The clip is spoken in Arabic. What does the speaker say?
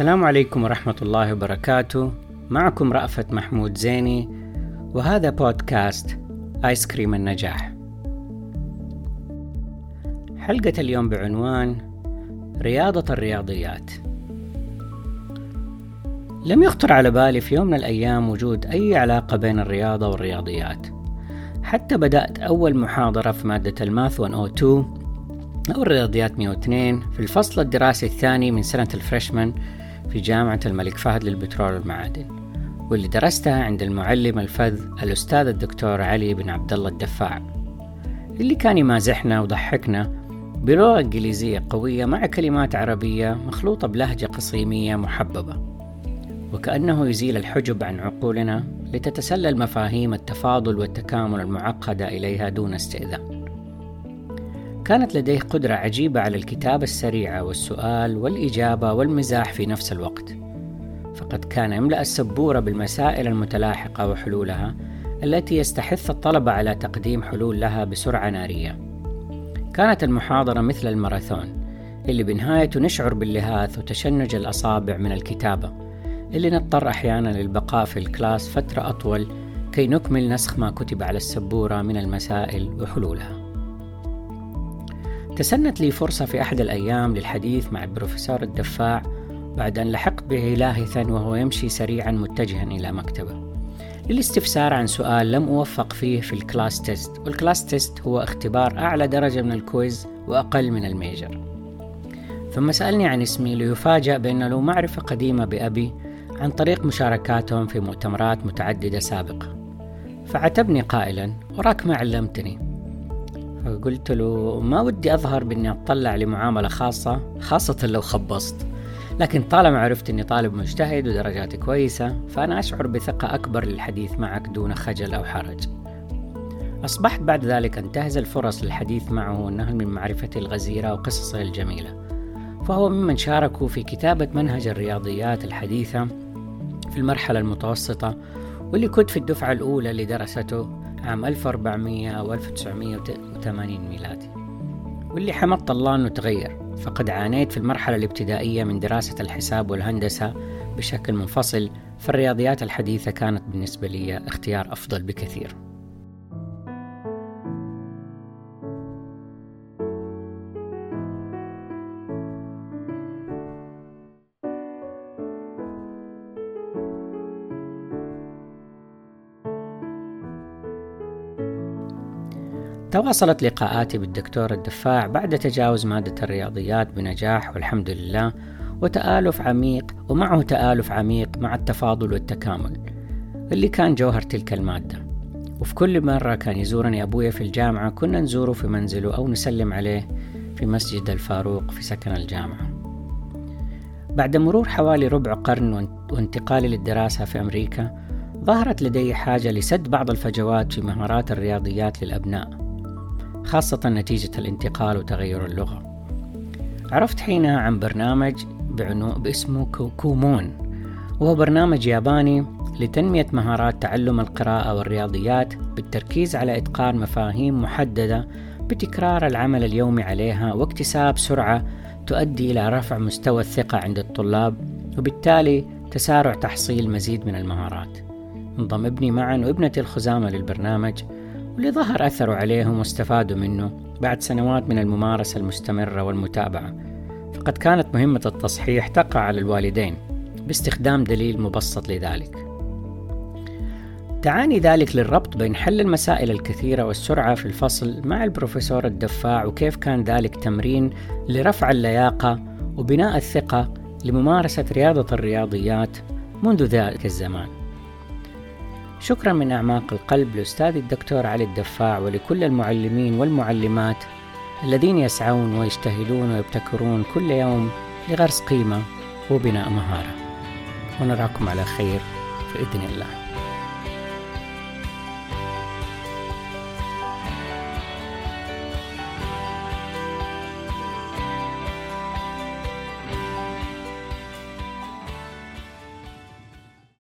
السلام عليكم ورحمة الله وبركاته. معكم رأفت محمود زيني وهذا بودكاست آيس كريم النجاح. حلقة اليوم بعنوان رياضة الرياضيات. لم يخطر على بالي في يوم من الأيام وجود أي علاقة بين الرياضة والرياضيات. حتى بدأت أول محاضرة في مادة الماث 102 أو الرياضيات 102 في الفصل الدراسي الثاني من سنة الفريشمان في جامعة الملك فهد للبترول والمعادن واللي درستها عند المعلم الفذ الأستاذ الدكتور علي بن عبد الله الدفاع اللي كان يمازحنا وضحكنا بلغة إنجليزية قوية مع كلمات عربية مخلوطة بلهجة قصيمية محببة وكأنه يزيل الحجب عن عقولنا لتتسلل مفاهيم التفاضل والتكامل المعقدة إليها دون استئذان. كانت لديه قدرة عجيبة على الكتابة السريعة والسؤال والإجابة والمزاح في نفس الوقت. فقد كان يملأ السبورة بالمسائل المتلاحقة وحلولها التي يستحث الطلبة على تقديم حلول لها بسرعة نارية. كانت المحاضرة مثل الماراثون اللي بنهايته نشعر باللهاث وتشنج الأصابع من الكتابة اللي نضطر أحيانا للبقاء في ال class فترة أطول كي نكمل نسخ ما كتب على السبورة من المسائل وحلولها. تسنت لي فرصة في أحد الأيام للحديث مع البروفيسور الدفاع بعد أن لحقت به لاهثا وهو يمشي سريعا متجها إلى مكتبه. للاستفسار عن سؤال لم أوفق فيه في ال class test وال class test هو اختبار أعلى درجة من ال quiz وأقل من ال major. ثم سألني عن اسمي ليفاجأ بأن له معرفة قديمة بأبي عن طريق مشاركاتهم في مؤتمرات متعددة سابقة. فعاتبني قائلا وراك ما علمتني. قلت له ما ودي أظهر بإني أطلع لمعاملة خاصة خاصة لو خبصت. لكن طالما عرفت أني طالب مجتهد ودرجاتي كويسة فأنا أشعر بثقة أكبر للحديث معك دون خجل أو حرج. أصبحت بعد ذلك أنتهز الفرص للحديث معه والنهل من معرفته الغزيرة وقصصه الجميلة. فهو ممن شاركوا في كتابة منهج الرياضيات الحديثة في المرحلة المتوسطة واللي كنت في الدفعة الأولى اللي درسته. عام 1400 أو 1980 ميلادي. واللي حمدت الله أنه تغير. فقد عانيت في المرحلة الابتدائية من دراسة الحساب والهندسة بشكل منفصل فالرياضيات الحديثة كانت بالنسبة لي اختيار أفضل بكثير. تواصلت لقاءاتي بالدكتور الدفاع بعد تجاوز مادة الرياضيات بنجاح والحمد لله وتآلف عميق ومعه تآلف عميق مع التفاضل والتكامل اللي كان جوهر تلك المادة. وفي كل مرة كان يزورني أبويا في الجامعة كنا نزوره في منزله أو نسلم عليه في مسجد الفاروق في سكن الجامعة. بعد مرور حوالي ربع قرن وانتقالي للدراسة في أمريكا ظهرت لدي حاجة لسد بعض الفجوات في مهارات الرياضيات للأبناء. خاصة نتيجة الانتقال وتغير اللغة. عرفت حينها عن برنامج بعنو باسمه كومون. وهو برنامج ياباني لتنمية مهارات تعلم القراءة والرياضيات بالتركيز على إتقان مفاهيم محددة بتكرار العمل اليومي عليها واكتساب سرعة تؤدي إلى رفع مستوى الثقة عند الطلاب وبالتالي تسارع تحصيل مزيد من المهارات. انضم ابني معا وابنتي الخزامة للبرنامج واللي ظهر أثره عليهم واستفادوا منه بعد سنوات من الممارسة المستمرة والمتابعة. فقد كانت مهمة التصحيح تقع على الوالدين باستخدام دليل مبسط لذلك. دعاني ذلك للربط بين حل المسائل الكثيرة والسرعة في الفصل مع البروفيسور الدفاع وكيف كان ذلك تمرين لرفع اللياقة وبناء الثقة لممارسة رياضة الرياضيات منذ ذلك الزمان. شكرا من أعماق القلب لأستاذ الدكتور علي الدفاع ولكل المعلمين والمعلمات الذين يسعون ويجتهدون ويبتكرون كل يوم لغرس قيمة وبناء مهارة. ونراكم على خير بإذن الله.